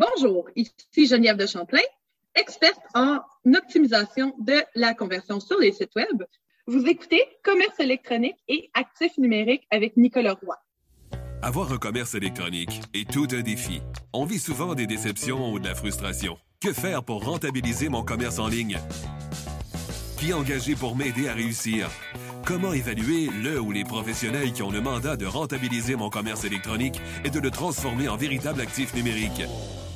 Bonjour, ici Geneviève de Champlain, experte en optimisation de la conversion sur les sites Web. Vous écoutez Commerce électronique et actifs numériques avec Nicolas Roy. Avoir un commerce électronique est tout un défi. On vit souvent des déceptions ou de la frustration. Que faire pour rentabiliser mon commerce en ligne? Qui engager pour m'aider à réussir? Comment évaluer le ou les professionnels qui ont le mandat de rentabiliser mon commerce électronique et de le transformer en véritable actif numérique?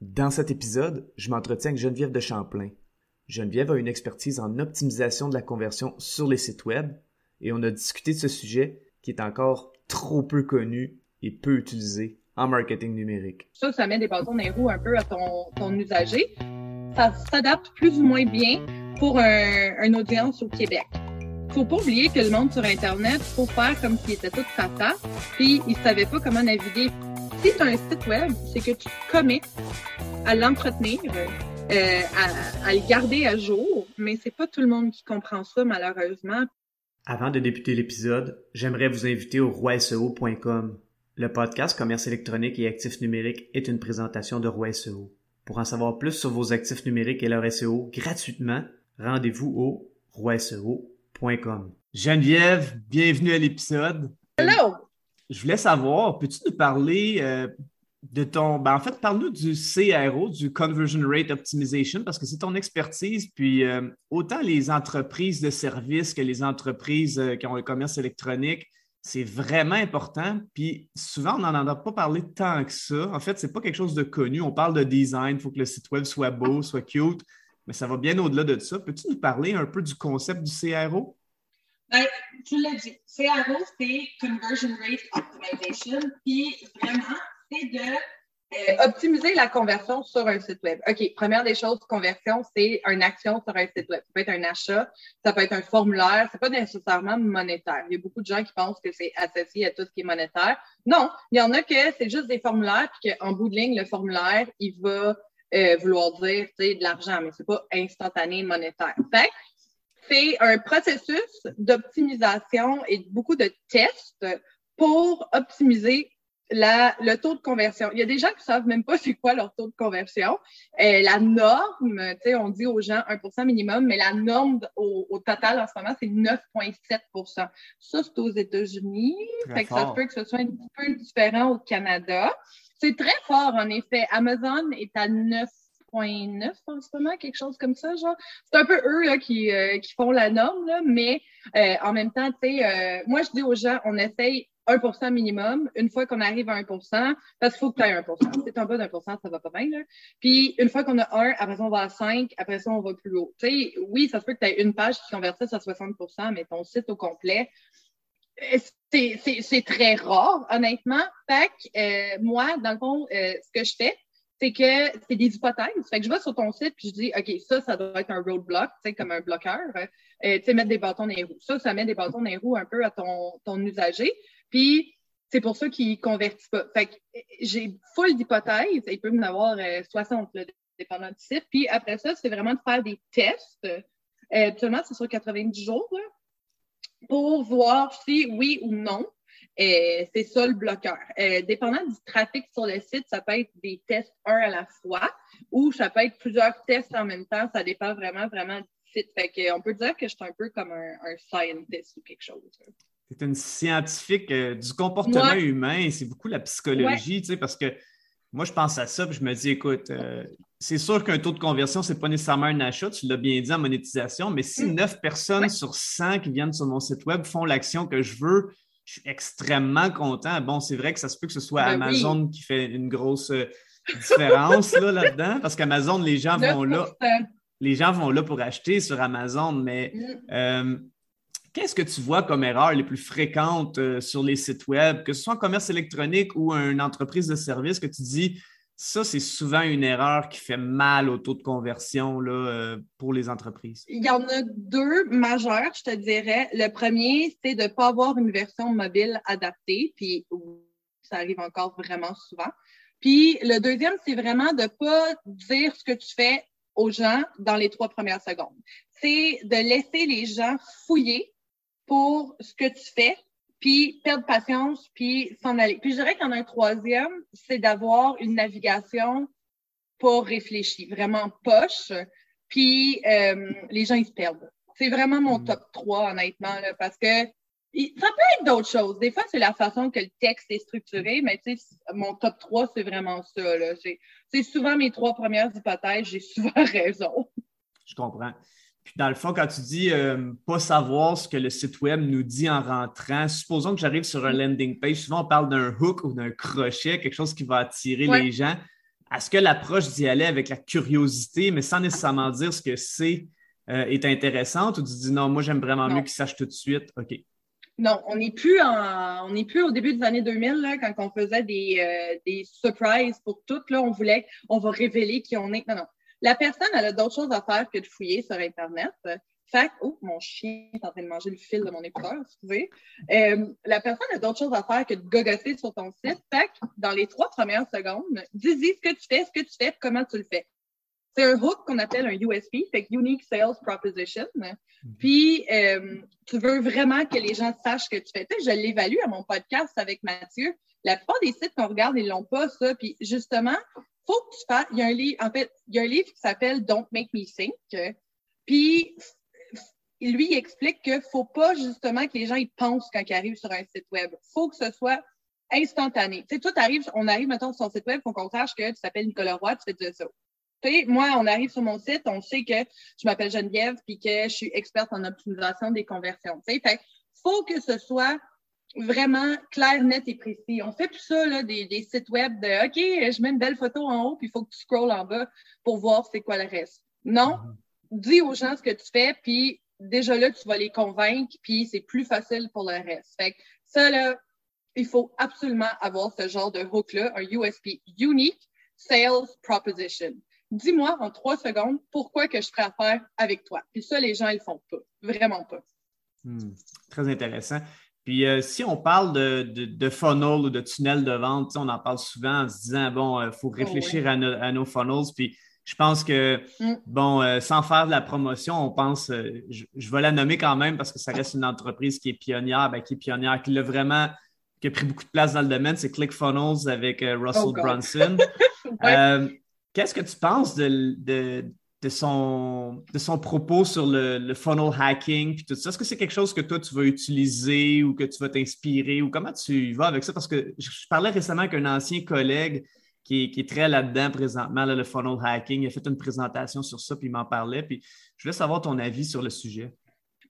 Dans cet épisode, je m'entretiens avec Geneviève de Champlain. Geneviève a une expertise en optimisation de la conversion sur les sites web et on a discuté de ce sujet qui est encore trop peu connu et peu utilisé en marketing numérique. Ça, ça met des bâtons dans les roues un peu à ton, ton usager. Ça s'adapte plus ou moins bien pour un, une audience au Québec. Faut pas oublier que le monde sur Internet, faut faire comme s'il était tout tata, puis il savait pas comment naviguer si tu as un site web, c'est que tu te commets à l'entretenir, euh, à, le garder à jour, mais c'est pas tout le monde qui comprend ça, malheureusement. Avant de débuter l'épisode, j'aimerais vous inviter au roiseo.com. Le podcast Commerce électronique et actifs numériques est une présentation de Roi SEO. Pour en savoir plus sur vos actifs numériques et leur SEO gratuitement, rendez-vous au roiseo.com. Geneviève, bienvenue à l'épisode. Hello! Je voulais savoir, peux-tu nous parler euh, de ton. Ben, en fait, parle-nous du CRO, du Conversion Rate Optimization, parce que c'est ton expertise. Puis euh, autant les entreprises de services que les entreprises euh, qui ont le commerce électronique, c'est vraiment important. Puis souvent, on n'en a pas parlé tant que ça. En fait, ce n'est pas quelque chose de connu. On parle de design, il faut que le site web soit beau, soit cute, mais ça va bien au-delà de ça. Peux-tu nous parler un peu du concept du CRO? Ben, tu l'as dit, CRO, c'est Conversion Rate Optimization. Puis vraiment, c'est de euh, optimiser la conversion sur un site web. OK, première des choses, conversion, c'est une action sur un site web. Ça peut être un achat, ça peut être un formulaire, c'est pas nécessairement monétaire. Il y a beaucoup de gens qui pensent que c'est associé à tout ce qui est monétaire. Non, il y en a que c'est juste des formulaires, puis qu'en bout de ligne, le formulaire, il va euh, vouloir dire, de l'argent, mais c'est pas instantané monétaire. Fait c'est un processus d'optimisation et beaucoup de tests pour optimiser la, le taux de conversion. Il y a des gens qui savent même pas c'est quoi leur taux de conversion. Euh, la norme, tu sais, on dit aux gens 1% minimum, mais la norme au, au total en ce moment, c'est 9,7% Ça, c'est aux États-Unis. Fait que ça se peut que ce soit un petit peu différent au Canada. C'est très fort, en effet. Amazon est à 9 9 en ce moment, quelque chose comme ça, genre. C'est un peu eux là, qui, euh, qui font la norme, là, mais euh, en même temps, tu sais, euh, moi je dis aux gens, on essaye 1 minimum. Une fois qu'on arrive à 1 parce qu'il faut que tu aies 1 Si tu en bas d'un ça va pas bien. Là. Puis une fois qu'on a 1, après ça, on va à 5, après ça, on va plus haut. Tu sais, oui, ça se peut que tu aies une page qui convertisse à 60% mais ton site au complet, c'est très rare, honnêtement. Fait que moi, dans le fond, ce que je fais, c'est que c'est des hypothèses. Fait que je vais sur ton site puis je dis, OK, ça, ça doit être un roadblock, tu sais, comme un bloqueur. Euh, tu sais, mettre des bâtons dans les roues. Ça, ça met des bâtons dans les roues un peu à ton, ton usager. Puis, c'est pour ça qu'il ne convertit pas. Fait que j'ai full d'hypothèses. Il peut me avoir 60, euh, là, dépendant du site. Puis après ça, c'est vraiment de faire des tests. Euh, habituellement, c'est sur 90 jours, là, pour voir si oui ou non c'est ça le bloqueur. Euh, dépendant du trafic sur le site, ça peut être des tests un à la fois ou ça peut être plusieurs tests en même temps. Ça dépend vraiment, vraiment du site. Fait que, on peut dire que je suis un peu comme un, scientist ou quelque chose. C'est une scientifique euh, du comportement humain. C'est beaucoup la psychologie, tu sais, parce que moi, je pense à ça et je me dis, écoute, c'est sûr qu'un taux de conversion, ce n'est pas nécessairement un achat, tu l'as bien dit en monétisation, mais si 9 mm. personnes sur 100 qui viennent sur mon site web font l'action que je veux, je suis extrêmement content. Bon, c'est vrai que ça se peut que ce soit ben Amazon qui fait une grosse euh, différence là, dedans parce qu'Amazon, les gens vont là. Les gens vont là pour acheter sur Amazon, mais mm. euh, qu'est-ce que tu vois comme erreur les plus fréquentes euh, sur les sites web, que ce soit en commerce électronique ou une entreprise de service, que tu dis Ça, c'est souvent une erreur qui fait mal au taux de conversion là, euh, pour les entreprises. Il y en a deux majeurs, je te dirais. Le premier, c'est de ne pas avoir une version mobile adaptée, puis ça arrive encore vraiment souvent. Puis le deuxième, c'est vraiment de ne pas dire ce que tu fais aux gens dans les trois premières secondes. C'est de laisser les gens fouiller pour ce que tu fais, puis perdre patience, puis s'en aller. Puis je dirais qu'il y en a un troisième, c'est d'avoir une navigation pas réfléchie, vraiment poche, puis euh, les gens, ils se perdent. C'est vraiment mon mm. top 3, honnêtement, parce que ça peut être d'autres choses. Des fois, c'est la façon que le texte est structuré, mais tu sais, mon top 3, c'est vraiment ça. C'est souvent mes trois premières hypothèses, j'ai souvent raison. Je comprends. Puis dans le fond, quand tu dis euh, pas savoir ce que le site web nous dit en rentrant, supposons que j'arrive sur un landing page, souvent on parle d'un hook ou d'un crochet, quelque chose qui va attirer les gens. Est-ce que l'approche d'y aller avec la curiosité, mais sans nécessairement dire ce que c'est, euh, est intéressante ou tu dis non, moi j'aime vraiment mieux qu'ils sachent tout de suite? OK. Non, on n'est plus on n'est plus au début des années 2000 là, quand on faisait des, euh, des surprises pour toutes là, on voulait, on va révéler qui on est. Non, non. La personne, elle a d'autres choses à faire que de fouiller sur Internet. Fait oh, mon chien est en train de manger le fil de mon écouteur, excusez. Euh, la personne a d'autres choses à faire que de gogosser sur ton site. Fait dans les trois premières secondes, dis-y ce que tu fais, ce que tu fais, comment tu le fais. C'est un hook qu'on appelle un USP, fait Unique Sales Proposition. Mhm. Puis, euh, tu veux vraiment que les gens sachent ce que tu fais. Tu sais, je l'évalue à mon podcast avec Mathieu. La plupart des sites qu'on regarde, ils l'ont pas, ça. Puis, justement, faut que tu fasses. Il y a un livre, il qui s'appelle Don't Make Me Think. Puis, lui, il explique qu'il faut pas justement que les gens ils pensent quand ils arrivent sur un site web. faut que ce soit instantané. Tu sais, toi, arrives, on arrive maintenant sur son site web, qu'on sache que tu t'appelles Nicolas Roy, tu fais de ça. Tu sais, moi, on arrive sur mon site, on sait que je m'appelle Geneviève puis que je suis experte en optimisation des conversions. Tu sais, fait faut que ce soit vraiment clair, net et précis. On fait plus ça, là, des, des, sites web de OK, je mets une belle photo en haut, puis il faut que tu scrolles en bas pour voir c'est quoi le reste. Non, mm-hmm. dis aux gens ce que tu fais, puis déjà là, tu vas les convaincre, puis c'est plus facile pour le reste. Fait que ça, là, il faut absolument avoir ce genre de hook-là, un USP, Unique Sales Proposition. Dis-moi en trois secondes pourquoi que je ferais affaire avec toi. Puis ça, les gens, ils font pas. Vraiment pas. Hmm. Très intéressant. Puis euh, si on parle de, de, funnel ou de tunnel de vente, on en parle souvent en se disant, bon, il euh, faut oh, réfléchir à, nos funnels. Puis je pense que, mm. bon, euh, sans faire de la promotion, on pense, je, vais la nommer quand même parce que ça reste une entreprise qui est pionnière, ben, qui est pionnière, qui l'a vraiment, qui a pris beaucoup de place dans le domaine, c'est ClickFunnels avec Russell oh, Brunson. Qu'est-ce que tu penses de, de son, de son propos sur le, funnel hacking puis tout ça. Est-ce que c'est quelque chose que toi, tu vas utiliser ou que tu vas t'inspirer ou comment tu vas avec ça? Parce que je, parlais récemment avec un ancien collègue qui est, très là-dedans présentement, le funnel hacking. Il a fait une présentation sur ça puis il m'en parlait. Puis je voulais savoir ton avis sur le sujet.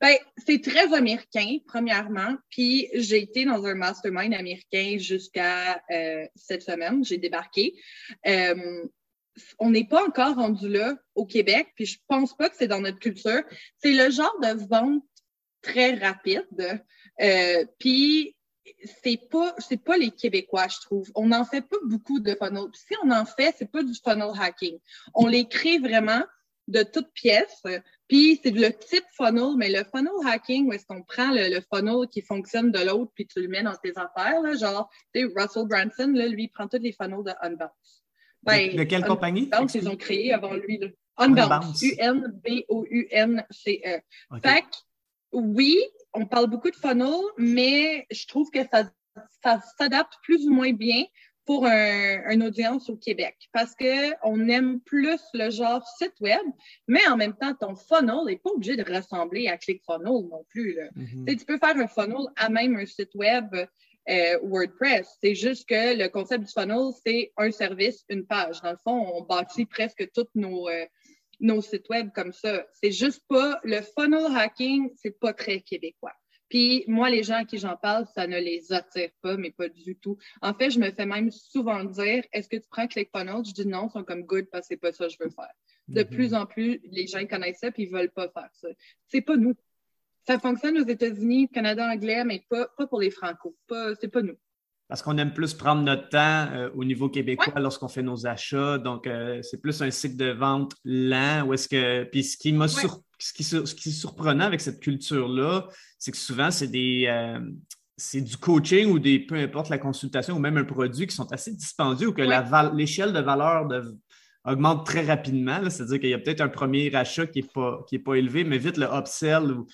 Ben, c'est très américain, premièrement. Puis j'ai été dans un mastermind américain jusqu'à euh, cette semaine. J'ai débarqué. Euh, on n'est pas encore rendu là au Québec, puis je pense pas que c'est dans notre culture. C'est le genre de vente très rapide. Euh, puis c'est pas c'est pas les Québécois, je trouve. On n'en fait pas beaucoup de funnels. si on en fait, c'est pas du funnel hacking. On les crée vraiment de toutes pièces. Puis c'est le type funnel, mais le funnel hacking, où est-ce qu'on prend le, funnel qui fonctionne de l'autre, puis tu le mets dans tes affaires, genre, tu sais, Russell Branson, lui, il prend tous les funnels de Unbounce. Ben, de, quelle compagnie? Unbounce, ils ont créé avant lui. Unbounce. U-N-B-O-U-N-C-E. Fait oui, on parle beaucoup de funnel, mais je trouve que ça, ça s'adapte plus ou moins bien pour un, une audience au Québec parce qu'on aime plus le genre site web, mais en même temps, ton funnel n'est pas obligé de ressembler à ClickFunnels non plus. Là. Mm-hmm. Tu peux faire un funnel à même un site web euh, WordPress. C'est juste que le concept du funnel, c'est un service, une page. Dans le fond, on bâtit presque tous nos, euh, nos sites web comme ça. C'est juste pas le funnel hacking, c'est pas très québécois. Puis moi, les gens à qui j'en parle, ça ne les attire pas, mais pas du tout. En fait, je me fais même souvent dire Est-ce que tu prends ClickFunnels? Je dis non, ils sont comme good parce que c'est pas ça que je veux faire. De mm-hmm. plus en plus, les gens connaissent ça puis ils veulent pas faire ça. C'est pas nous. Ça fonctionne aux États-Unis, Canada anglais, mais pas, pas pour les Franco. Pas, c'est pas nous. parce qu'on aime plus prendre notre temps euh, au niveau québécois lorsqu'on fait nos achats. Donc, euh, c'est plus un cycle de vente lent. Est-ce que. Puis ce qui m'a ce, qui, est surprenant avec cette culture-là, c'est que souvent, c'est des. Euh, c'est du coaching ou des peu importe la consultation ou même un produit qui sont assez dispendieux ou que l'échelle de valeur augmente très rapidement. C'est-à-dire qu'il y a peut-être un premier achat qui n'est pas, qui est pas élevé, mais vite le upsell ou,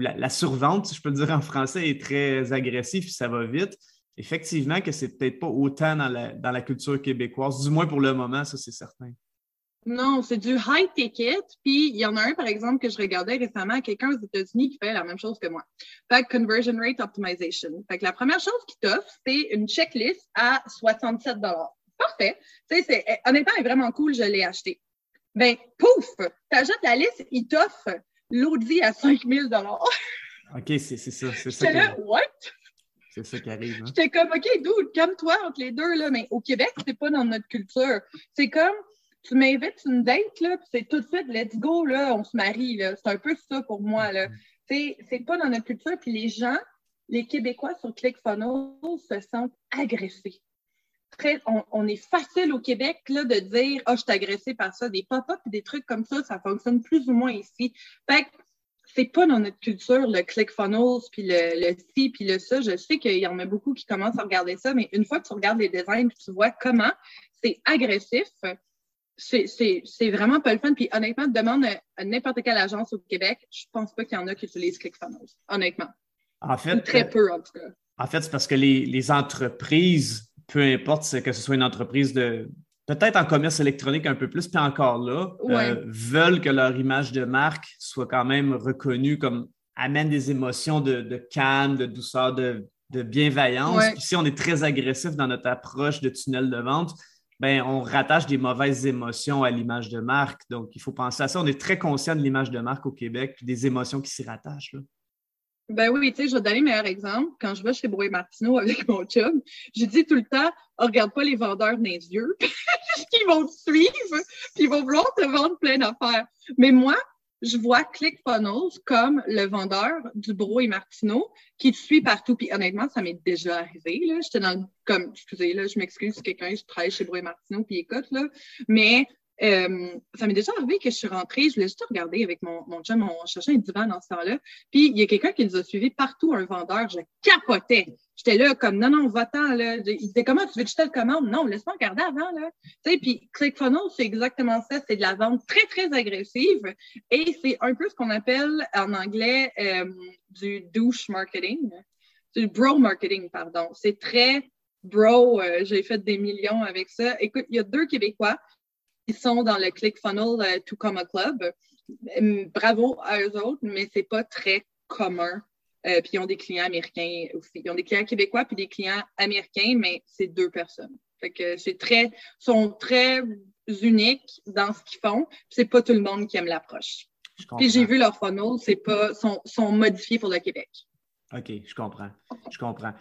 la, la, survente, si je peux le dire en français, est très agressif et ça va vite effectivement que c'est peut-être pas autant dans la, culture québécoise, du moins pour le moment, ça c'est certain. Non, c'est du high ticket. Puis il y en a un, par exemple, que je regardais récemment, quelqu'un aux États-Unis qui fait la même chose que moi. Fait Conversion Rate Optimization. Fait que la première chose qu'il t'offre, c'est une checklist à 67 Parfait. Tu eh, honnêtement, elle est vraiment cool, je l'ai acheté. Ben, pouf! T'achètes la liste, il t'offre l'audit à 5000 OK, c'est, ça. C'est ça. Que... what? C'est ça qui arrive. Hein. J'étais comme, OK, dude, calme-toi entre les deux, là. Mais au Québec, c'est pas dans notre culture. C'est comme, tu m'invites une date, là, puis c'est tout de suite, let's go, là, on se marie, là. C'est un peu ça pour moi, là. Mm-hmm. C'est pas dans notre culture. Puis les gens, les Québécois sur ClickFunnels se sentent agressés. Très, on, est facile au Québec là, de dire Ah, oh, je suis agressé par ça. Des pop-up et des trucs comme ça, ça fonctionne plus ou moins ici. Fait que c'est pas dans notre culture, le ClickFunnels, puis le, le ci, puis le ça. Je sais qu'il y en a beaucoup qui commencent à regarder ça, mais une fois que tu regardes les designs, tu vois comment c'est agressif, c'est vraiment pas le fun. Puis honnêtement, demande à n'importe quelle agence au Québec, je pense pas qu'il y en a qui utilisent ClickFunnels, honnêtement. En fait, très euh, peu, en tout cas. En fait, c'est parce que les, les entreprises, peu importe que ce soit une entreprise de, peut-être en commerce électronique un peu plus, puis encore là, euh, veulent que leur image de marque soit quand même reconnue comme amène des émotions de, calme, de douceur, de, bienveillance. Puis si on est très agressif dans notre approche de tunnel de vente, ben, on rattache des mauvaises émotions à l'image de marque. Donc, il faut penser à ça. On est très conscient de l'image de marque au Québec, puis des émotions qui s'y rattachent. Ben oui, tu sais, je vais te donner le meilleur exemple. Quand je vais chez Brouet Martineau avec mon chum, je dis tout le temps, oh, regarde pas les vendeurs dans les yeux, qu'ils vont te suivre, puis ils vont vouloir te vendre plein d'affaires. Mais moi, je vois ClickFunnels comme le vendeur du Brouet Martineau qui te suit partout. Puis honnêtement, ça m'est déjà arrivé. Là. J'étais dans le, comme, excusez, là, je m'excuse si quelqu'un je travaille chez Brouet Martineau puis écoute, là. Mais euh, ça m'est déjà arrivé que je suis rentrée, je voulais juste regarder avec mon, mon chum, on cherchait un divan dans ce temps-là. Puis il y a quelqu'un qui nous a suivis partout, un vendeur, je capotais. J'étais là comme non, non, va-t'en, là. Il disait comment tu veux que je te le commande? Non, laisse-moi regarder avant, là. Tu sais, puis ClickFunnels, c'est exactement ça. C'est de la vente très, très agressive. Et c'est un peu ce qu'on appelle en anglais euh, du douche marketing. Du bro marketing, pardon. C'est très bro. Euh, j'ai fait des millions avec ça. Écoute, il y a deux Québécois ils sont dans le ClickFunnels euh, To Come a Club. Bravo à eux autres, mais c'est pas très commun. Euh, puis ils ont des clients américains aussi. Ils ont des clients québécois puis des clients américains, mais c'est deux personnes. Fait que c'est très, sont très uniques dans ce qu'ils font. C'est pas tout le monde qui aime l'approche. Puis j'ai vu leurs funnels, c'est pas, sont, sont modifiés pour le Québec. OK, je comprends. Je comprends.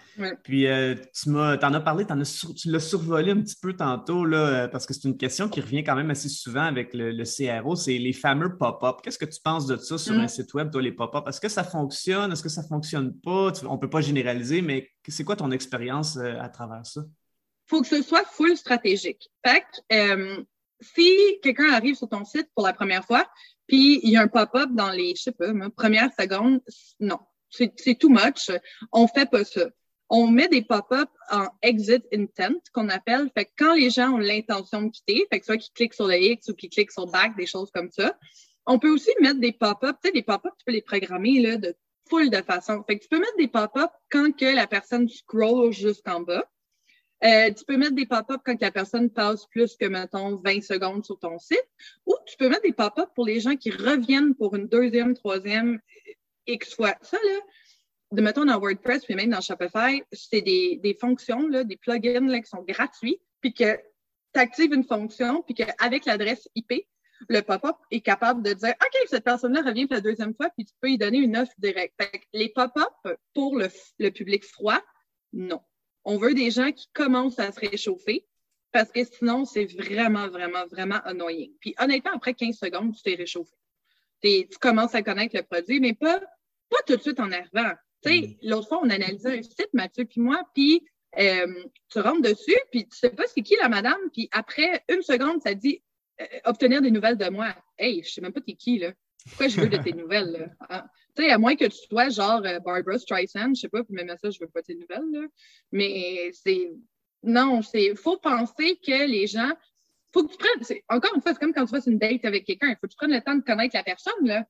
Puis, euh, tu m'as, en as parlé, tu l'as survolé un petit peu tantôt, là, euh, parce que c'est une question qui revient quand même assez souvent avec le, CRO, c'est les fameux pop-up. Qu'est-ce que tu penses de ça sur mm. un site web, toi, les pop-up? Est-ce que ça fonctionne? Est-ce que ça ne fonctionne pas? on ne peut pas généraliser, mais c'est quoi ton expérience euh, à travers ça? Il faut que ce soit full stratégique. Fait que, si quelqu'un arrive sur ton site pour la première fois, puis il y a un pop-up dans les, je sais pas, première seconde, non c'est too much. On fait pas ça. On met des pop-up en exit intent qu'on appelle. Fait quand les gens ont l'intention de quitter, fait que soit qu'ils cliquent sur le X ou qu'ils cliquent sur back, des choses comme ça. On peut aussi mettre des pop-up. Tu sais, des pop-up, tu peux les programmer là, de full de façon. Fait que tu peux mettre des pop-up quand que la personne scroll jusqu'en bas. Euh, tu peux mettre des pop-up quand la personne passe plus que, mettons, 20 secondes sur ton site. Ou tu peux mettre des pop-up pour les gens qui reviennent pour une deuxième, troisième X fois. Ça, là, de mettons dans WordPress, puis même dans Shopify, c'est des, des fonctions, là, des plugins là, qui sont gratuits, puis que tu actives une fonction, puis qu'avec l'adresse IP, le pop-up est capable de dire OK, cette personne-là revient pour la deuxième fois, puis tu peux lui donner une offre directe. les pop-up pour le, le, public froid, non. On veut des gens qui commencent à se réchauffer parce que sinon, c'est vraiment, vraiment, vraiment annoying. Puis honnêtement, après 15 secondes, tu t'es réchauffé. tu commences à connaître le produit, mais pas pas tout de suite en arrivant. Tu sais, mm. l'autre fois, on analysait un site, Mathieu puis moi, puis Euh, tu rentres dessus, puis tu sais pas c'est qui la madame, puis après une seconde, ça dit euh, obtenir des nouvelles de moi. Hey, je sais même pas t'es qui, là. Pourquoi je veux de tes nouvelles, là? Ah, tu sais, à moins que tu sois genre euh, Barbara Streisand, je sais pas, puis même ça, je veux pas tes nouvelles, là. Mais c'est. Non, c'est. Faut penser que les gens. Faut que tu prennes. Encore une fois, c'est comme quand tu fasses une date avec quelqu'un. Il faut que tu prennes le temps de connaître la personne, là.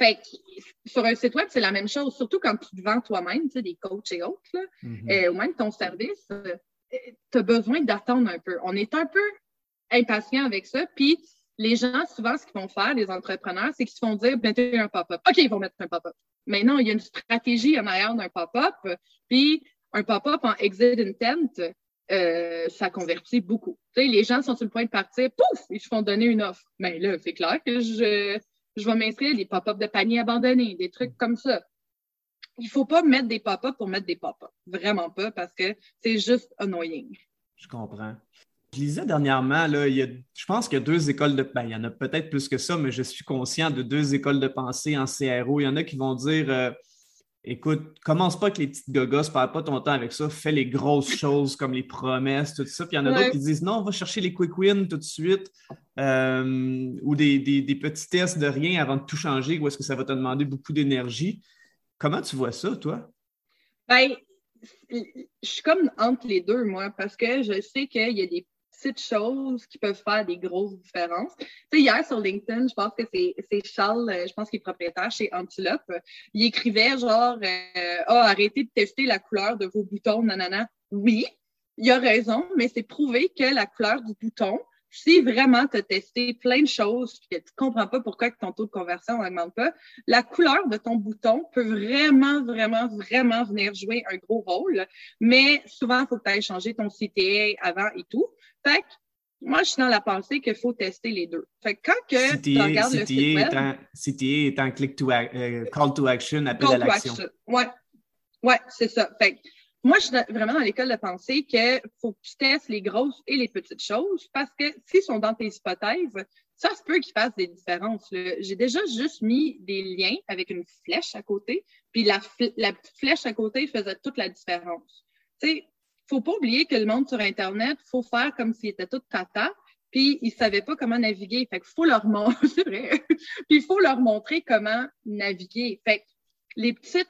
Fait que sur un site web, c'est la même chose, surtout quand tu te vends toi-même, tu sais, des coachs et autres, là, mm-hmm. ou même ton service, euh, tu as besoin d'attendre un peu. On est un peu impatient avec ça. Puis les gens, souvent, ce qu'ils vont faire, les entrepreneurs, c'est qu'ils se font dire mettez un pop-up. OK, ils vont mettre un pop-up. Mais non, il y a une stratégie en arrière d'un pop-up. Puis un pop-up en exit intent, euh, ça convertit beaucoup. Tu sais, les gens sont sur le point de partir, pouf, ils se font donner une offre. Mais là, c'est clair que je, je vais m'inscrire des pop-up de panier abandonnés, des trucs comme ça. Il faut pas mettre des pop-up pour mettre des pop-up. Vraiment pas, parce que c'est juste annoying. Je comprends. Je lisais dernièrement, là, il y a, je pense qu'il y a deux écoles de ben, il y en a peut-être plus que ça, mais je suis conscient de deux écoles de pensée en CRO. Il y en a qui vont dire euh, écoute, commence pas avec les petites gogos, perds pas ton temps avec ça, fais les grosses choses comme les promesses, tout ça. Puis il y en a d'autres qui disent non, on va chercher les quick wins tout de suite euh, ou des, petits tests de rien avant de tout changer ou est-ce que ça va te demander beaucoup d'énergie. Comment tu vois ça, toi? Ben, je suis comme entre les deux, moi, parce que je sais qu'il y a des petites choses qui peuvent faire des grosses différences. Tu sais, hier sur LinkedIn, je pense que c'est Charles, euh, je pense qu'il est propriétaire chez Antelope. Il écrivait genre euh, Ah, arrêtez de tester la couleur de vos boutons, nanana. Oui, il a raison, mais c'est prouvé que la couleur du bouton, si vraiment tu as testé plein de choses et que tu ne comprends pas pourquoi ton taux de conversion n'augmente pas, la couleur de ton bouton peut vraiment, vraiment, vraiment venir jouer un gros rôle. Mais souvent, il faut que tu ailles changer ton CTA avant et tout. Fait que moi, je suis dans la pensée qu'il faut tester les deux. Fait que quand que tu regardes le site web... CTA est un click to, euh, call to action, appel à l'action. Oui, ouais, c'est ça. Fait que moi, je suis vraiment dans l'école de pensée qu'il faut que tu testes les grosses et les petites choses parce que s'ils sont dans tes hypothèses, ça se peut qu'ils fassent des différences. J'ai déjà juste mis des liens avec une flèche à côté, puis la, la petite flèche à côté faisait toute la différence. Tu sais, faut pas oublier que le monde sur Internet, faut faire comme s'il était tout tata, puis ils savaient pas comment naviguer. Fait qu'il faut leur montrer, puis faut leur montrer comment naviguer. Fait que les petites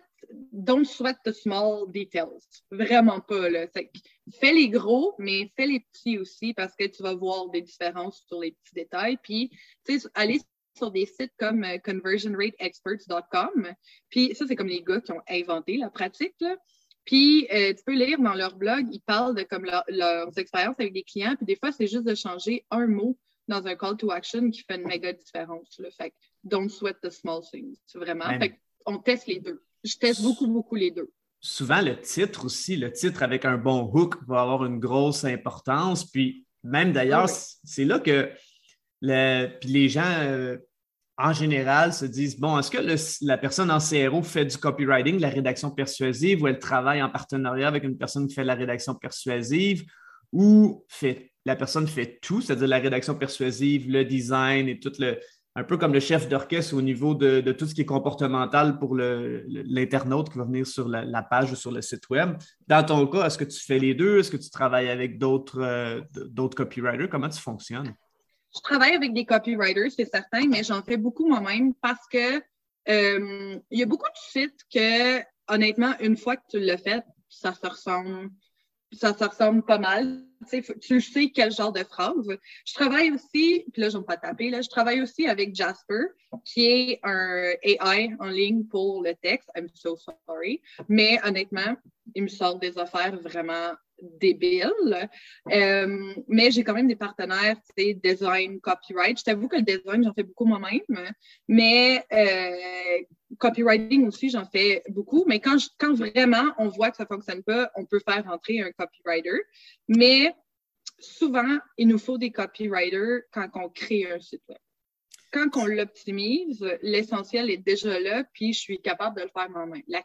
don't sweat the small details. Vraiment pas. Là. Fais les gros, mais fais les petits aussi parce que tu vas voir des différences sur les petits détails. Puis, tu sais, aller sur des sites comme euh, conversionrateexperts.com. Puis, ça, c'est comme les gars qui ont inventé la pratique. Là. Puis, euh, tu peux lire dans leur blog, ils parlent de comme leurs expériences avec des clients. Puis, des fois, c'est juste de changer un mot dans un call to action qui fait une méga différence. Là. Fait que, don't sweat the small things. Vraiment. Fait on teste les deux. Je teste beaucoup, beaucoup les deux. Souvent, le titre aussi, le titre avec un bon hook va avoir une grosse importance. Puis même d'ailleurs, c'est là que les gens, euh, en général, se disent, bon, est-ce que la personne en CRO fait du copywriting, de la rédaction persuasive, ou elle travaille en partenariat avec une personne qui fait de la rédaction persuasive, ou fait, la personne fait tout, c'est-à-dire la rédaction persuasive, le design et tout le, un peu comme le chef d'orchestre au niveau de, tout ce qui est comportemental pour l'internaute qui va venir sur la, page ou sur le site web. Dans ton cas, est-ce que tu fais les deux? Est-ce que tu travailles avec d'autres euh, copywriters? Comment tu fonctionnes? Je travaille avec des copywriters, c'est certain, mais j'en fais beaucoup moi-même parce que euh, il y a beaucoup de sites que, honnêtement, une fois que tu l'as fait, ça se ressemble ça, ça ressemble pas mal. Tu sais quel genre de phrase. Je travaille aussi, puis là, je vais pas taper, là, je travaille aussi avec Jasper, qui est un AI en ligne pour le texte. I'm so sorry. Mais honnêtement, il me sort des affaires vraiment débile. Euh, mais j'ai quand même des partenaires, tu sais, design, copyright. Je t'avoue que le design, j'en fais beaucoup moi-même, mais euh, copywriting aussi, j'en fais beaucoup. Mais quand, quand vraiment on voit que ça ne fonctionne pas, on peut faire rentrer un copywriter. Mais souvent, il nous faut des copywriters quand on crée un site web. Quand on l'optimise, l'essentiel est déjà là, puis je suis capable de le faire moi-même. La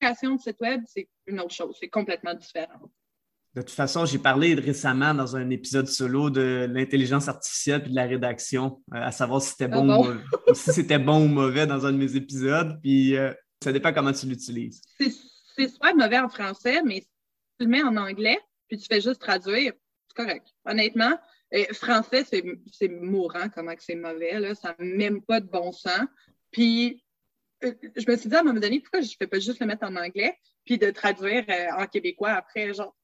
création de site web, c'est une autre chose, c'est complètement différent. De toute façon, j'ai parlé récemment dans un épisode solo de l'intelligence artificielle et de la rédaction, euh, à savoir si c'était ah bon, ou, si c'était bon ou mauvais dans un de mes épisodes. Puis euh, ça dépend comment tu l'utilises. C'est super mauvais en français, mais le mets en anglais, puis tu fais juste traduire, c'est correct. Honnêtement, euh, français, c'est mourant, comment que c'est mauvais, là. Ça n'a même pas de bon sens. Puis, je me suis dit à un moment donné, pourquoi je ne fais pas juste le mettre en anglais, puis de traduire en québécois après, genre.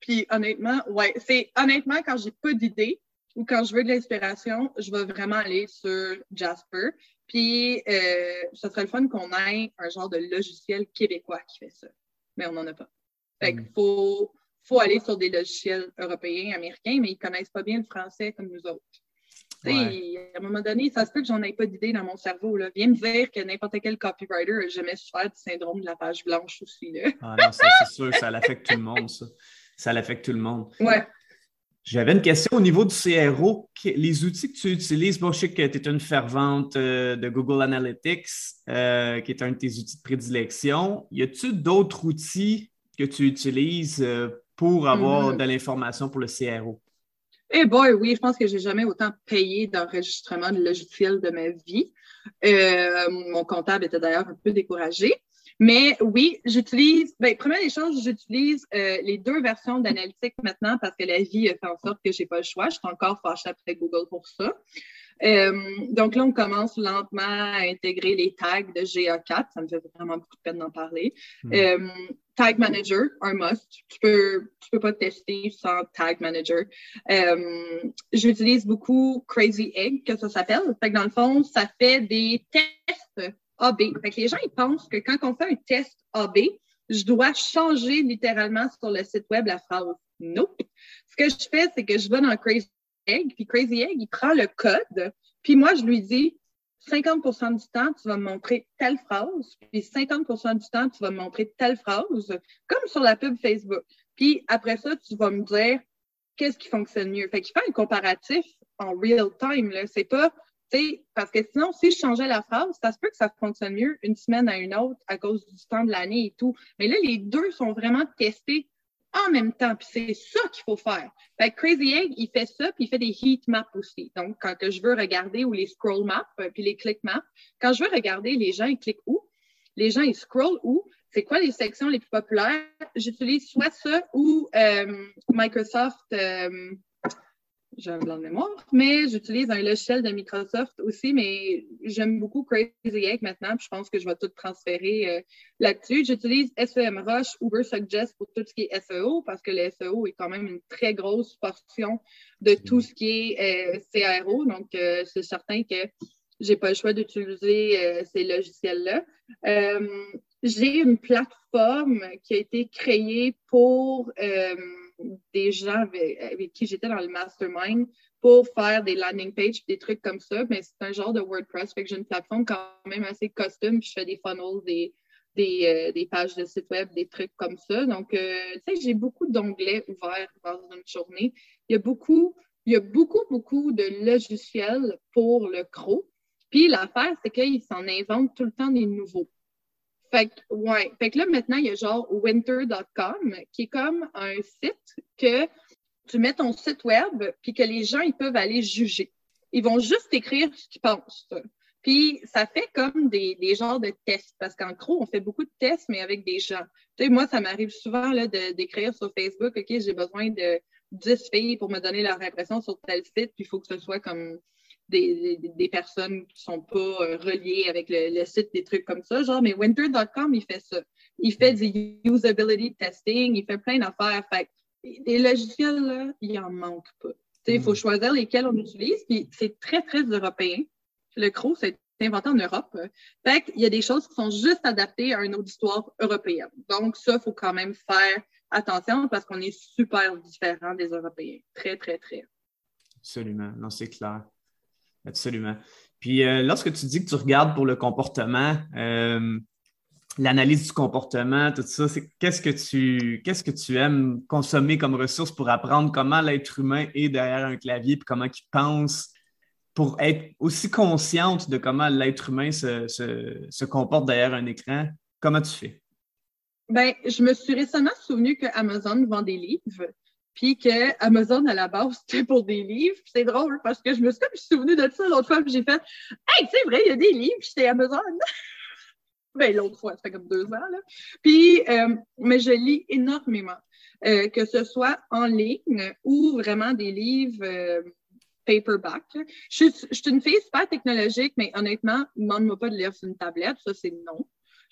Puis, honnêtement, ouais, c'est honnêtement, quand j'ai pas d'idée ou quand je veux de l'inspiration, je vais vraiment aller sur Jasper. Puis, euh, ça serait le fun qu'on ait un genre de logiciel québécois qui fait ça. Mais on n'en a pas. Fait qu'il mm. faut, faut aller sur des logiciels européens, américains, mais ils connaissent pas bien le français comme nous autres. À un moment donné, ça se peut que j'en ai pas d'idée dans mon cerveau. Là. Viens me dire que n'importe quel copywriter n'a jamais souffert du syndrome de la page blanche aussi. Là. ah non, c'est sûr, ça l'affecte tout le monde, ça. Ça l'affecte tout le monde. Ouais. J'avais une question au niveau du CRO. Les outils que tu utilises, bon, je sais que tu es une fervente euh, de Google Analytics, euh, qui est un de tes outils de prédilection. Y a-t-il d'autres outils que tu utilises euh, pour avoir mm-hmm. de l'information pour le CRO? Eh boy, oui, je pense que j'ai jamais autant payé d'enregistrement de logiciel de ma vie. mon comptable était d'ailleurs un peu découragé. Mais oui, j'utilise, ben, première des choses, j'utilise euh, les deux versions d'analytique maintenant parce que la vie a fait en sorte que j'ai pas le choix. Je suis encore fâchée après Google pour ça. Euh, donc là, on commence lentement à intégrer les tags de GA4. Ça me fait vraiment beaucoup de peine d'en parler. Hmm. Euh, tag Manager, un must. Tu peux, tu peux pas tester sans Tag Manager. Euh, j'utilise beaucoup Crazy Egg, que ça s'appelle. Fait que dans le fond, ça fait des tests AB. Fait que les gens, ils pensent que quand on fait un test AB, je dois changer littéralement sur le site web la phrase. Nope. Ce que je fais, c'est que je vais dans Crazy Egg, puis Crazy Egg, il prend le code, puis moi, je lui dis 50% du temps, tu vas me montrer telle phrase, puis 50% du temps, tu vas me montrer telle phrase, comme sur la pub Facebook. Puis après ça, tu vas me dire qu'est-ce qui fonctionne mieux. Fait qu'il fait un comparatif en real time. Là. C'est pas parce que sinon, si je changeais la phrase, ça se peut que ça fonctionne mieux une semaine à une autre à cause du temps de l'année et tout. Mais là, les deux sont vraiment testés en même temps. Puis c'est ça qu'il faut faire. Crazy Egg, il fait ça, puis il fait des heat maps aussi. Donc, quand je veux regarder ou les scroll maps, euh, puis les click maps, quand je veux regarder les gens, ils cliquent où? Les gens, ils scrollent où? C'est quoi les sections les plus populaires? J'utilise soit ça ou euh, Microsoft. Euh, j'ai un blanc de mémoire, mais j'utilise un logiciel de Microsoft aussi, mais j'aime beaucoup Crazy Egg maintenant, puis je pense que je vais tout transférer euh, là-dessus. J'utilise SEMrush, UberSuggest pour tout ce qui est SEO, parce que le SEO est quand même une très grosse portion de tout ce qui est euh, CRO, donc euh, c'est certain que j'ai pas le choix d'utiliser ces logiciels-là. j'ai une plateforme qui a été créée pour des gens avec, qui j'étais dans le mastermind pour faire des landing pages, des trucs comme ça. Mais c'est un genre de WordPress. Fait que j'ai une plateforme quand même assez custom. je fais des funnels, des, des, euh, des, pages de site web, des trucs comme ça. Donc, euh, tu sais, j'ai beaucoup d'onglets ouverts dans une journée. Il y a beaucoup, il y a beaucoup, beaucoup de logiciels pour le CRO. Puis l'affaire, c'est qu'ils s'en inventent tout le temps des nouveaux. Fait que, ouais. Fait que là, maintenant, il y a genre winter.com qui est comme un site que tu mets ton site web puis que les gens, ils peuvent aller juger. Ils vont juste écrire ce qu'ils pensent. Puis ça fait comme des, des genres de tests, parce qu'en gros, on fait beaucoup de tests, mais avec des gens. Tu sais, moi, ça m'arrive souvent d'écrire sur Facebook, OK, j'ai besoin de 10 filles pour me donner leur impression sur tel site, puis il faut que ce soit comme des, des, personnes qui sont pas euh, reliées avec le, site, des trucs comme ça. Genre, mais winter.com, il fait ça. Il fait du usability testing, il fait plein d'affaires. Fait les logiciels, là, il en manque pas. Il faut mm. choisir lesquels on utilise, puis c'est très, très européen. Le CRO, c'est inventé en Europe. Fait qu'il y a des choses qui sont juste adaptées à une auditoire européenne. Donc, ça, il faut quand même faire attention parce qu'on est super différent des Européens. Très, très, très. Absolument. Non, c'est clair. Absolument. Puis euh, lorsque tu dis que tu regardes pour le comportement, euh, l'analyse du comportement, tout ça, c'est qu'est-ce que tu qu'est-ce que tu aimes consommer comme ressource pour apprendre comment l'être humain est derrière un clavier, puis comment il pense pour être aussi consciente de comment l'être humain se, se, comporte derrière un écran? Comment tu fais? Ben, je me suis récemment souvenu que Amazon vend des livres puis que Amazon à la base c'était pour des livres. C'est drôle parce que je me suis comme souvenu de ça l'autre fois, j'ai fait Hey, c'est vrai, il y a des livres chez Amazon. Ben, l'autre fois, ça fait comme deux ans, là. Puis, euh, mais je lis énormément, euh, que ce soit en ligne ou vraiment des livres euh, paperback. Je, je, suis une fille super technologique, mais honnêtement, demande-moi pas de lire sur une tablette, ça, c'est non.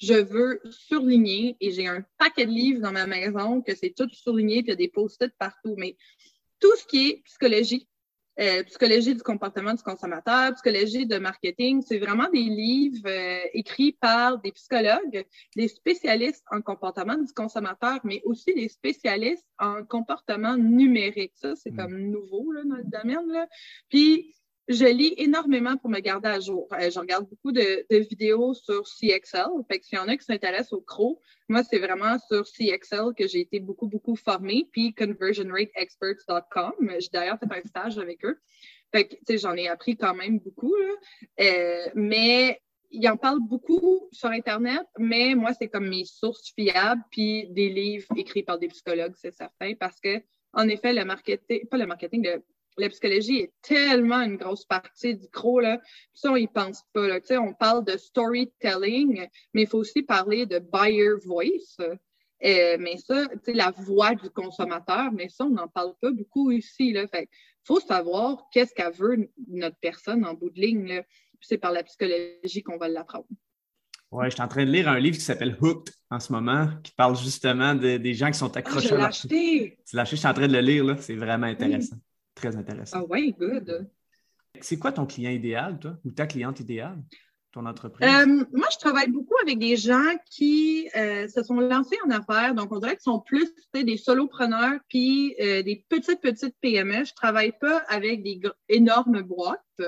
Je veux surligner et j'ai un paquet de livres dans ma maison que c'est tout surligné, puis il y a des post-it partout. Mais tout ce qui est psychologie, euh, psychologie du comportement du consommateur, psychologie de marketing. C'est vraiment des livres euh, écrits par des psychologues, des spécialistes en comportement du consommateur, mais aussi des spécialistes en comportement numérique. Ça, c'est mm. comme nouveau là, dans le domaine. Là. Puis, je lis énormément pour me garder à jour. Euh, je regarde beaucoup de, vidéos sur CXL. Fait que s'il y en a qui s'intéressent au CRO, moi, c'est vraiment sur CXL que j'ai été beaucoup, beaucoup formée, puis conversionrateexperts.com. J'ai d'ailleurs fait un stage avec eux. Fait que, tu sais, j'en ai appris quand même beaucoup, là. Euh, mais ils en parlent beaucoup sur Internet, mais moi, c'est comme mes sources fiables, puis des livres écrits par des psychologues, c'est certain, parce que, en effet, le marketing, pas le marketing, le la psychologie est tellement une grosse partie du gros, là. ça, on y pense pas, là. Tu sais, on parle de storytelling, mais il faut aussi parler de buyer voice. Euh, mais ça, tu sais, la voix du consommateur, mais ça, on n'en parle pas beaucoup ici, là. Fait faut savoir qu'est-ce qu'elle veut notre personne en bout de ligne, là. c'est par la psychologie qu'on va l'apprendre. Oui, je suis en train de lire un livre qui s'appelle Hooked en ce moment, qui parle justement des gens qui sont accrochés ah, je l'ai acheté. Tu l'as acheté, je suis en train de le lire, là. C'est vraiment intéressant. Très intéressant. Ah oui, good. C'est quoi ton client idéal, toi, ou ta cliente idéale, ton entreprise? Euh, moi, je travaille beaucoup avec des gens qui euh, se sont lancés en affaires. Donc, on dirait qu'ils sont plus des solopreneurs puis euh, des petites, petites PME. Je travaille pas avec des énormes boîtes.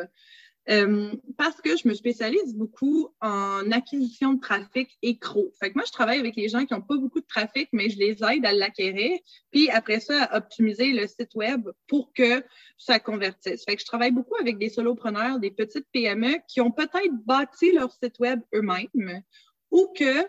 Euh, parce que je me spécialise beaucoup en acquisition de trafic écro. Fait que moi, je travaille avec les gens qui n'ont pas beaucoup de trafic, mais je les aide à l'acquérir, puis après ça, à optimiser le site web pour que ça convertisse. Fait que je travaille beaucoup avec des solopreneurs, des petites PME qui ont peut-être bâti leur site web eux-mêmes ou que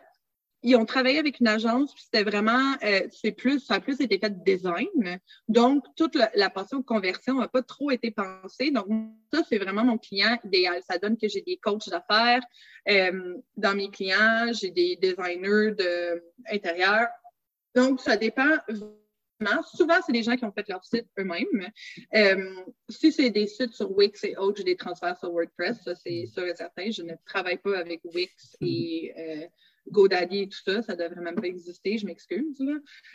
ils ont travaillé avec une agence, puis c'était vraiment, euh, c'est plus, ça a plus été fait de design. Donc, toute la, la de conversion n'a pas trop été pensée. Donc, ça, c'est vraiment mon client idéal. Ça donne que j'ai des coachs d'affaires euh, dans mes clients, j'ai des designers de. Donc, ça dépend. Souvent, c'est des gens qui ont fait leur site eux-mêmes. Euh, si c'est des sites sur Wix et autres, j'ai des transferts sur WordPress, ça c'est sûr et certain. Je ne travaille pas avec Wix et euh, GoDaddy et tout ça, ça devrait même pas exister, je m'excuse.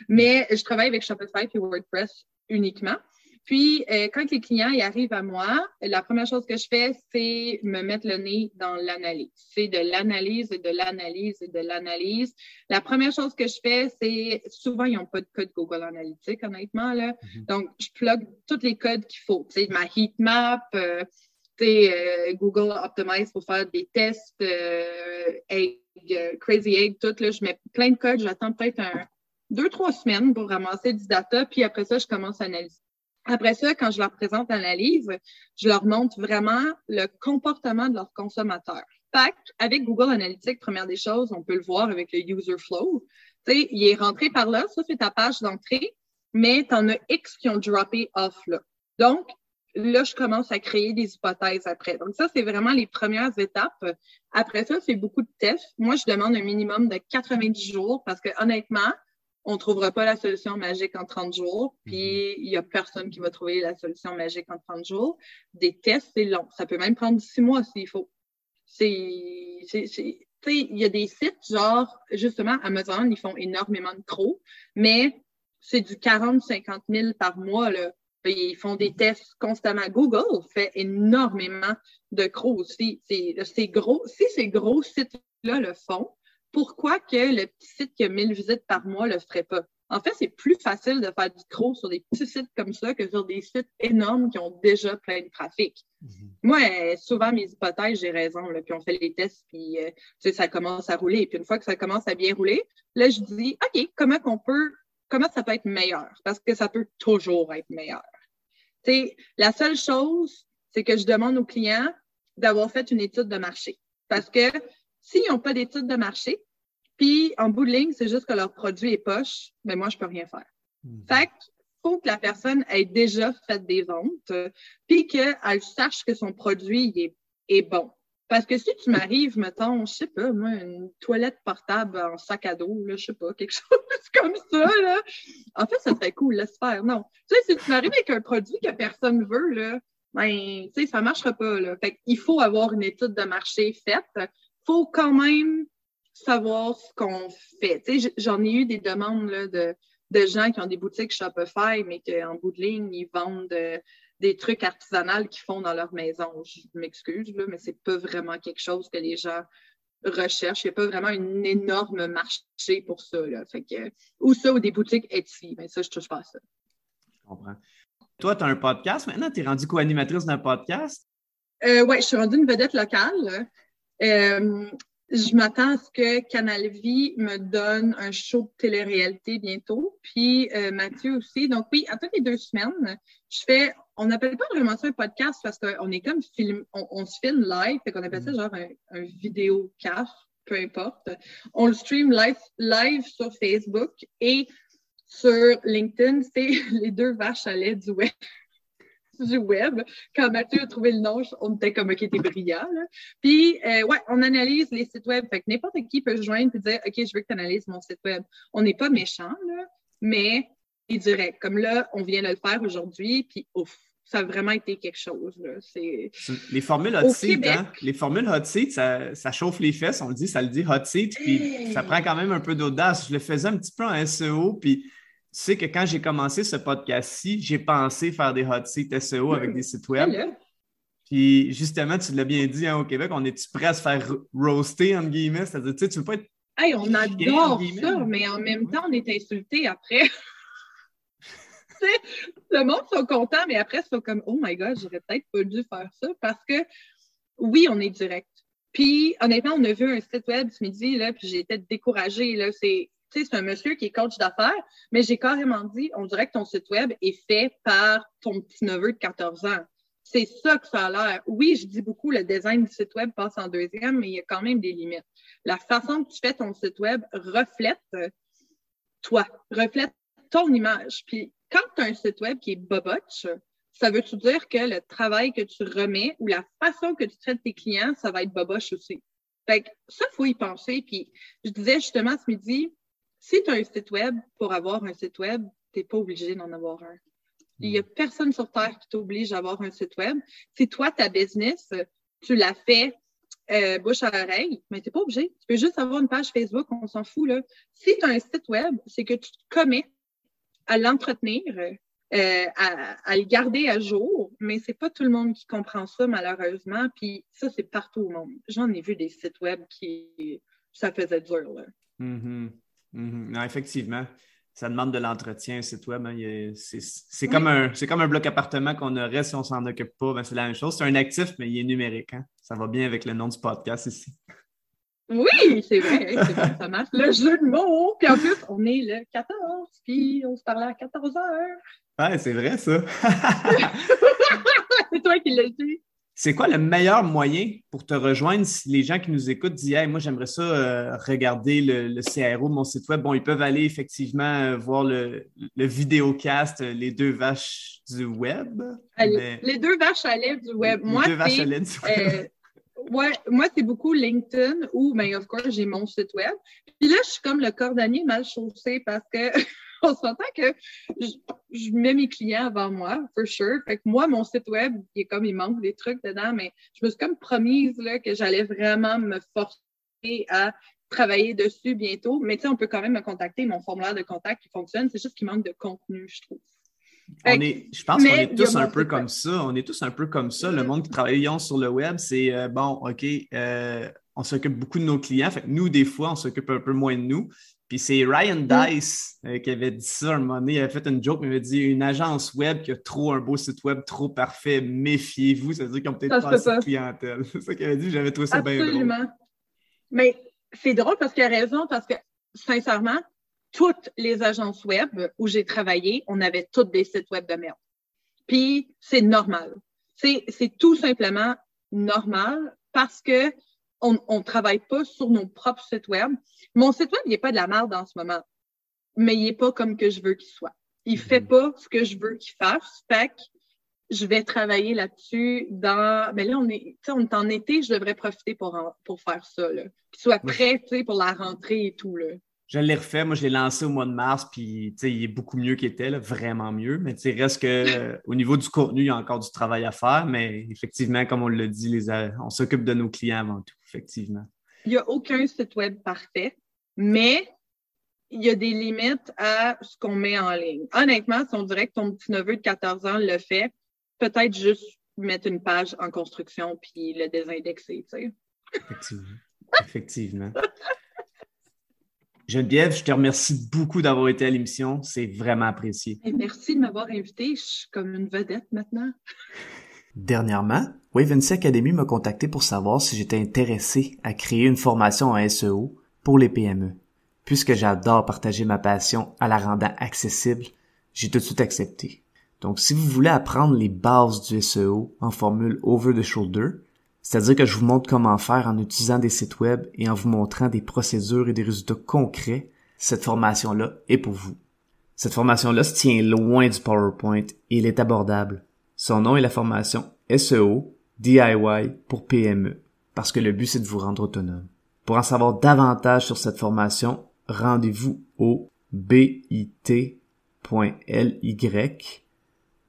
Mais je travaille avec Shopify et WordPress uniquement. Puis, euh, quand les clients y arrivent à moi, la première chose que je fais, c'est me mettre le nez dans l'analyse. C'est de l'analyse et de l'analyse et de l'analyse. La première chose que je fais, c'est souvent, ils n'ont pas de code Google Analytics, honnêtement. Là. Mm-hmm. Donc, je plug tous les codes qu'il faut. C'est ma heatmap, euh, euh, Google Optimize pour faire des tests, euh, euh, Crazy Egg, tout. Là, je mets plein de codes. J'attends peut-être un, deux, trois semaines pour ramasser du data. Puis après ça, je commence à analyser. Après ça, quand je leur présente l'analyse, je leur montre vraiment le comportement de leurs consommateurs. Fait avec Google Analytics, première des choses, on peut le voir avec le user flow. Sais, il est rentré par là, ça c'est ta page d'entrée, mais tu en as X qui ont droppé off là. Donc, là, je commence à créer des hypothèses après. Donc, ça, c'est vraiment les premières étapes. Après ça, c'est beaucoup de tests. Moi, je demande un minimum de 90 jours parce que honnêtement, on ne trouvera pas la solution magique en 30 jours, puis il n'y a personne qui va trouver la solution magique en 30 jours. Des tests, c'est long. Ça peut même prendre six mois s'il faut. C'est, c'est, il y a des sites genre, justement, Amazon, ils font énormément de crocs, mais c'est du 40-50 000 par mois, là. Ils font des tests constamment. Google fait énormément de gros aussi. C'est gros. Si ces gros sites-là le font, pourquoi que le petit site qui a 1000 visites par mois le ferait pas? En fait, c'est plus facile de faire du gros sur des petits sites comme ça que sur des sites énormes qui ont déjà plein de trafic. Mm-hmm. Moi, souvent, mes hypothèses, j'ai raison. Là, puis on fait les tests, puis euh, ça commence à rouler. Puis une fois que ça commence à bien rouler, là, je dis, OK, comment qu'on peut, comment ça peut être meilleur? Parce que ça peut toujours être meilleur la seule chose, c'est que je demande aux clients d'avoir fait une étude de marché. Parce que s'ils n'ont pas d'étude de marché, puis en bout de ligne, c'est juste que leur produit est poche, mais ben moi, je peux rien faire. Hmm. Fait qu'il faut que la personne ait déjà fait des ventes, puis qu'elle sache que son produit est, est bon. Parce que si tu m'arrives, mettons, je sais pas, moi, une toilette portable en sac à dos, là, je sais pas, quelque chose comme ça, là. En fait, ça serait cool, laisse faire. Non. Tu sais, si tu m'arrives avec un produit que personne veut, là, ben, tu sais, ça marchera pas, là. Fait qu'il faut avoir une étude de marché faite. Faut quand même savoir ce qu'on fait. J'en ai eu des demandes, là, de, de gens qui ont des boutiques Shopify, mais qu'en bout de ligne, ils vendent euh, des trucs artisanaux qu'ils font dans leur maison. Je m'excuse, mais c'est pas vraiment quelque chose que les gens recherchent. Il n'y a pas vraiment un énorme marché pour ça. Là. Fait que, ou ça, ou des boutiques Etsy. Mais ça, je touche pas à ça. Je comprends. Toi, tu as un podcast. Maintenant, tu es rendue co-animatrice d'un podcast? Euh, oui, je suis rendue une vedette locale. Euh, je m'attends à ce que Canal Vie me donne un show de télé-réalité bientôt. Puis euh, Mathieu aussi. Donc oui, à toutes les deux semaines, je fais, on n'appelle pas vraiment ça un podcast parce qu'on est comme film, on, se filme live, fait qu'on appelle ça mm. genre un, un vidéo caf, peu importe. On le stream live, live sur Facebook et sur LinkedIn, c'est les deux vaches à lait du web du web. Quand Mathieu a trouvé le nom, on était comme, OK, t'es brillant. Là. Puis, euh, ouais, on analyse les sites web. Fait que n'importe qui peut se joindre et dire, OK, je veux que tu analyses mon site web. On n'est pas méchant, là, mais c'est direct. Comme là, on vient de le faire aujourd'hui, puis ouf, ça a vraiment été quelque chose. Là. Les formules hot seat, hein? les formules hot seat, ça, ça, chauffe les fesses, on le dit, ça le dit hot seat, puis ça prend quand même un peu d'audace. Je le faisais un petit peu en SEO, puis sais que quand j'ai commencé ce podcast-ci, j'ai pensé faire des hot seats SEO avec des sites web. Puis justement, tu l'as bien dit, hein, au Québec, on est-tu prêt à se faire roaster, entre guillemets? C'est-à-dire, tu sais, tu veux pas être. Hey, on adore ça, mais en même temps, on est insulté après. le monde sont contents, mais après, c'est comme Oh my God, j'aurais peut-être pas dû faire ça parce que oui, on est direct. Puis honnêtement, on a vu un site web ce midi, là, puis j'ai été découragée. Là, c'est c'est un monsieur qui est coach d'affaires, mais j'ai carrément dit, on dirait que ton site web est fait par ton petit-neveu de 14 ans. C'est ça que ça a l'air. Oui, je dis beaucoup, le design du site web passe en deuxième, mais il y a quand même des limites. La façon que tu fais ton site web reflète toi, reflète ton image. Puis quand tu as un site web qui est boboche, ça veut-tu dire que le travail que tu remets ou la façon que tu traites tes clients, ça va être boboche aussi? Fait que ça, il faut y penser. Puis je disais justement ce midi, si tu as un site web, pour avoir un site web, tu n'es pas obligé d'en avoir un. Il n'y a hmm. personne sur Terre qui t'oblige à avoir un site web. Si toi, ta business, tu l'as fait euh, bouche à oreille, mais tu n'es pas obligé. Tu peux juste avoir une page Facebook, on s'en fout. Là. Si tu as un site web, c'est que tu te commets à l'entretenir, euh, à, le garder à jour, mais c'est pas tout le monde qui comprend ça, malheureusement. Puis ça, c'est partout au monde. J'en ai vu des sites web qui ça faisait dur. Là. Mhm. Non, effectivement, ça demande de l'entretien, site web. Hein. C'est comme, un, comme un bloc appartement qu'on aurait si on s'en occupe pas. Ben, c'est la même chose. C'est un actif, mais il est numérique. Hein. Ça va bien avec le nom du podcast ici. Oui, c'est vrai, ça marche. Le jeu de mots. Puis en plus, on est le 14, puis on se parlait à 14 heures. Ouais, c'est vrai, ça. c'est toi qui l'as dit. C'est quoi le meilleur moyen pour te rejoindre si les gens qui nous écoutent disent Hey, moi, j'aimerais ça euh, regarder le, CRO de mon site web? Bon, ils peuvent aller effectivement euh, voir le, le, vidéocast euh, Les deux vaches du web. Les deux vaches à lait du web. Les moi, deux vaches à lait du web. ouais, moi, c'est beaucoup LinkedIn ou, ben, of course, j'ai mon site web. Puis là, je suis comme le cordonnier mal chaussé parce que on s'entend que je, mets mes clients avant moi, for sure. Fait que moi, mon site web, il est comme, il manque des trucs dedans, mais je me suis comme promise là, que j'allais vraiment me forcer à travailler dessus bientôt. Mais tu sais, on peut quand même me contacter. Mon formulaire de contact, il fonctionne. C'est juste qu'il manque de contenu, je trouve. On est, je pense qu'on est tous un peu comme ça. On est tous un peu comme ça. Le mm-hmm. monde qui travaille sur le web, c'est euh, bon, OK, euh, on s'occupe beaucoup de nos clients. Fait nous, des fois, on s'occupe un peu moins de nous. Puis c'est Ryan mm. Dice euh, qui avait dit ça un moment donné. Il avait fait une joke, mais il avait dit une agence web qui a trop un beau site web, trop parfait, méfiez-vous. Ça veut dire qu'ils n'ont peut-être pas assez de clientèle. C'est ça qu'il avait dit. J'avais trouvé ça bien drôle. Absolument. Mais c'est drôle parce qu'il a raison, parce que sincèrement, toutes les agences web où j'ai travaillé, on avait toutes des sites web de merde. Puis c'est normal. C'est tout simplement normal parce que on ne travaille pas sur nos propres sites web. Mon site web, il n'est pas de la merde en ce moment, mais il n'est pas comme que je veux qu'il soit. Il ne fait mhm. pas ce que je veux qu'il fasse. Fait que je vais travailler là-dessus dans. Mais là, on est, on est en été, je devrais profiter pour, pour faire ça. Là. Soit prêt pour la rentrée et tout. Là. Je l'ai refait, moi je l'ai lancé au mois de mars, puis il est beaucoup mieux qu'il était, vraiment mieux. Mais il reste que euh, au niveau du contenu, il y a encore du travail à faire, mais effectivement, comme on l'a dit, les, on s'occupe de nos clients avant tout, effectivement. Il n'y a aucun site web parfait, mais il y a des limites à ce qu'on met en ligne. Honnêtement, si on dirait que ton petit neveu de 14 ans le fait, peut-être juste mettre une page en construction puis le désindexer, tu sais. Effectivement. Effectivement. Geneviève, je te remercie beaucoup d'avoir été à l'émission. C'est vraiment apprécié. merci de m'avoir invité. Je suis comme une vedette maintenant. Dernièrement, Wavency Academy m'a contacté pour savoir si j'étais intéressé à créer une formation en SEO pour les PME. Puisque j'adore partager ma passion à la rendant accessible, j'ai tout de suite accepté. Donc, si vous voulez apprendre les bases du SEO en formule over the shoulder, c'est-à-dire que je vous montre comment faire en utilisant des sites web et en vous montrant des procédures et des résultats concrets, cette formation-là est pour vous. Cette formation-là se tient loin du PowerPoint et elle est abordable. Son nom est la formation SEO DIY pour PME, parce que le but c'est de vous rendre autonome. Pour en savoir davantage sur cette formation, rendez-vous au bit.ly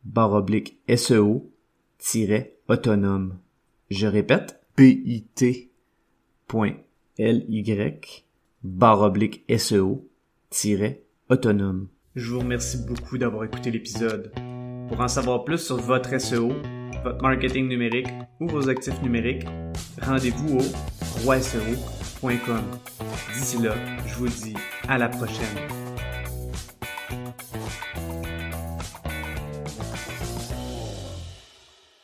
barre oblique SEO-autonome. Je répète, bit.ly barre oblique SEO-autonome. Je vous remercie beaucoup d'avoir écouté l'épisode. Pour en savoir plus sur votre SEO, votre marketing numérique ou vos actifs numériques, rendez-vous au roiseo.com. D'ici là, je vous dis à la prochaine.